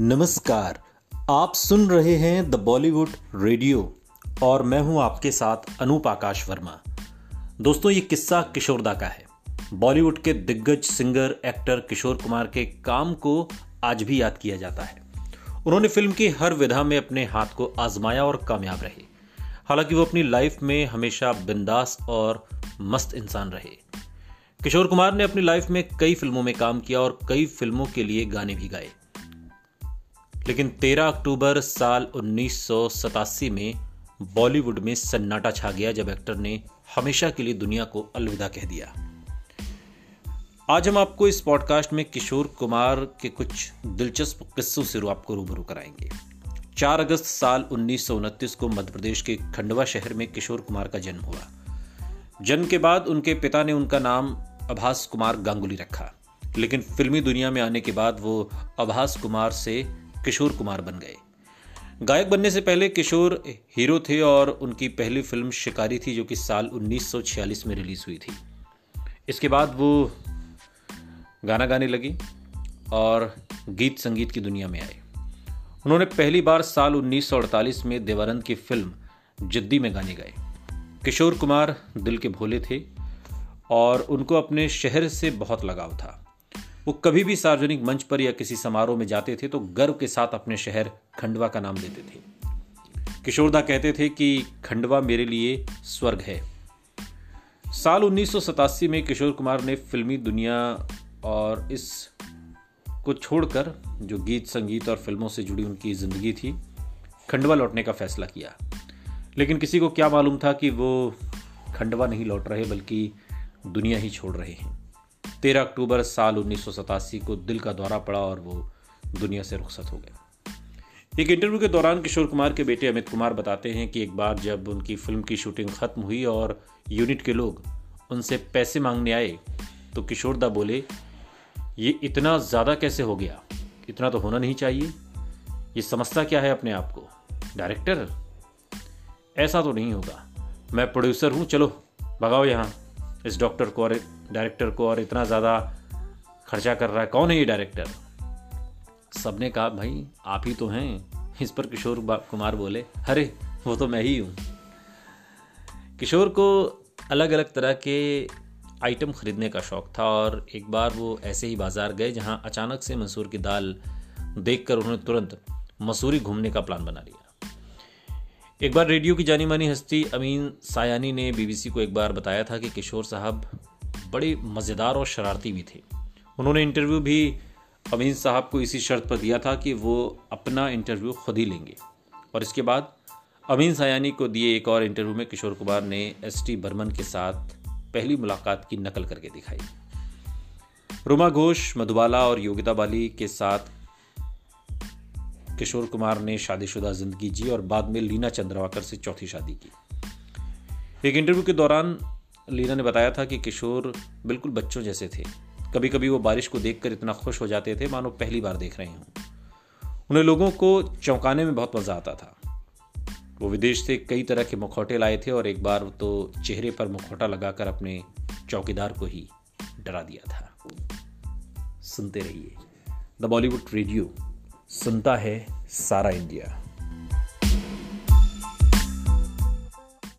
नमस्कार। आप सुन रहे हैं द बॉलीवुड रेडियो और मैं हूँ आपके साथ अनूप आकाश वर्मा। दोस्तों, ये किस्सा किशोरदा का है। बॉलीवुड के दिग्गज सिंगर, एक्टर किशोर कुमार के काम को आज भी याद किया जाता है। उन्होंने फ़िल्म की हर विधा में अपने हाथ को आजमाया और कामयाब रहे। हालाँकि वो अपनी लाइफ में हमेशा बिंदास और मस्त इंसान रहे। किशोर कुमार ने अपनी लाइफ में कई फ़िल्मों में काम किया और कई फ़िल्मों के लिए गाने भी गाए। लेकिन 13 अक्टूबर साल उन्नीस सौ सतासी में बॉलीवुड में सन्नाटा छा गया जब एक्टर ने हमेशा के लिए दुनिया को अलविदा कह दिया। आज हम आपको इस पॉडकास्ट में किशोर कुमार के कुछ दिलचस्प किस्सों से आपको रूबरू कराएँगे। 4 अगस्त साल उन्नीस सौ उनतीस को मध्य प्रदेश के खंडवा शहर में किशोर कुमार का जन्म हुआ। जन्म के बाद उनके पिता ने उनका नाम आभास कुमार गांगुली रखा। लेकिन फिल्मी दुनिया में आने के बाद वो आभास कुमार से किशोर कुमार बन गए। गायक बनने से पहले किशोर हीरो थे और उनकी पहली फ़िल्म शिकारी थी जो कि साल 1946 में रिलीज़ हुई थी। इसके बाद वो गाना गाने लगी और गीत संगीत की दुनिया में आए। उन्होंने पहली बार साल 1948 में देवानंद की फ़िल्म जिद्दी में गाने गाए। किशोर कुमार दिल के भोले थे और उनको अपने शहर से बहुत लगाव था। वो कभी भी सार्वजनिक मंच पर या किसी समारोह में जाते थे तो गर्व के साथ अपने शहर खंडवा का नाम लेते थे। किशोरदा कहते थे कि खंडवा मेरे लिए स्वर्ग है। साल उन्नीस सौ सतासी में किशोर कुमार ने फिल्मी दुनिया और इस को छोड़कर, जो गीत, संगीत और फ़िल्मों से जुड़ी उनकी ज़िंदगी थी, खंडवा लौटने का फैसला किया। लेकिन किसी को क्या मालूम था कि वो खंडवा नहीं लौट रहे, बल्कि दुनिया ही छोड़ रहे हैं। तेरह अक्टूबर साल उन्नीस सौ सतासी को दिल का दौरा पड़ा और वो दुनिया से रुखसत हो गए एक इंटरव्यू के दौरान किशोर कुमार के बेटे अमित कुमार बताते हैं कि एक बार जब उनकी फ़िल्म की शूटिंग खत्म हुई और यूनिट के लोग उनसे पैसे मांगने आए तो किशोरदा बोले, ये इतना ज़्यादा कैसे हो गया? इतना तो होना नहीं चाहिए। ये समझता क्या है अपने आप को? डायरेक्टर? ऐसा तो नहीं होगा। मैं प्रोड्यूसर हूँ, चलो, भगाओ यहाँ। इस डॉक्टर को और डायरेक्टर को और इतना ज़्यादा खर्चा कर रहा है। कौन है ये डायरेक्टर? सबने कहा, भाई, आप ही तो हैं। इस पर किशोर कुमार बोले, अरे, वो तो मैं ही हूँ। किशोर को अलग अलग तरह के आइटम खरीदने का शौक था और एक बार वो ऐसे ही बाज़ार गए जहाँ अचानक से मसूर की दाल देखकर उन्होंने तुरंत मसूरी घूमने का प्लान बना लिया। एक बार रेडियो की जानी मानी हस्ती अमीन सायानी ने बीबीसी को एक बार बताया था कि किशोर साहब बड़े मज़ेदार और शरारती भी थे। उन्होंने इंटरव्यू भी, अमीन साहब को इसी शर्त पर दिया था कि वो अपना इंटरव्यू खुद ही लेंगे। और इसके बाद, अमीन सायानी को दिए एक और इंटरव्यू में किशोर कुमार ने एस टी बर्मन के साथ पहली मुलाकात की नकल करके दिखाई। रुमा घोष, मधुबाला और योगिता बाली के साथ किशोर कुमार ने शादीशुदा ज़िंदगी जी और बाद में लीना चंद्रवाकर से चौथी शादी की। एक इंटरव्यू के दौरान लीना ने बताया था कि किशोर बिल्कुल बच्चों जैसे थे। कभी कभी वो बारिश को देखकर इतना खुश हो जाते थे, मानो पहली बार देख रहे हों। उन्हें लोगों को चौंकाने में बहुत मज़ा आता था। वो विदेश से कई तरह के मुखौटे लाए थे और एक बार तो चेहरे पर मुखौटा लगाकर अपने चौकीदार को ही डरा दिया था। सुनते रहिए। द बॉलीवुड रेडियो, सुनता है सारा इंडिया।